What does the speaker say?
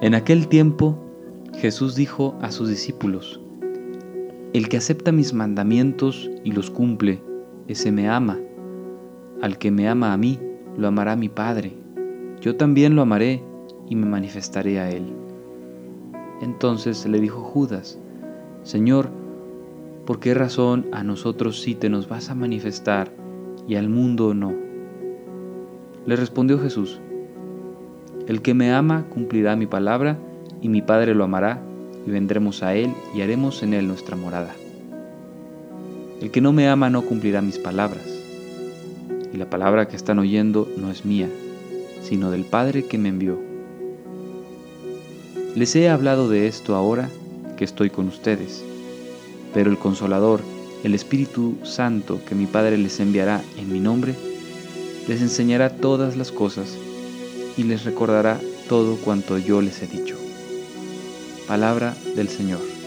En aquel tiempo Jesús dijo a sus discípulos, El que acepta mis mandamientos y los cumple, ese me ama. Al que me ama a mí, lo amará mi Padre. Yo también lo amaré y me manifestaré a él. Entonces le dijo Judas, Señor, ¿por qué razón a nosotros sí te nos vas a manifestar y al mundo no? Le respondió Jesús, el que me ama cumplirá mi palabra, y mi Padre lo amará, y vendremos a él y haremos en él nuestra morada. El que no me ama no cumplirá mis palabras, y la palabra que están oyendo no es mía, sino del Padre que me envió. Les he hablado de esto ahora que estoy con ustedes, pero el Consolador, el Espíritu Santo que mi Padre les enviará en mi nombre, les enseñará todas las cosas y les recordará todo cuanto yo les he dicho. Palabra del Señor.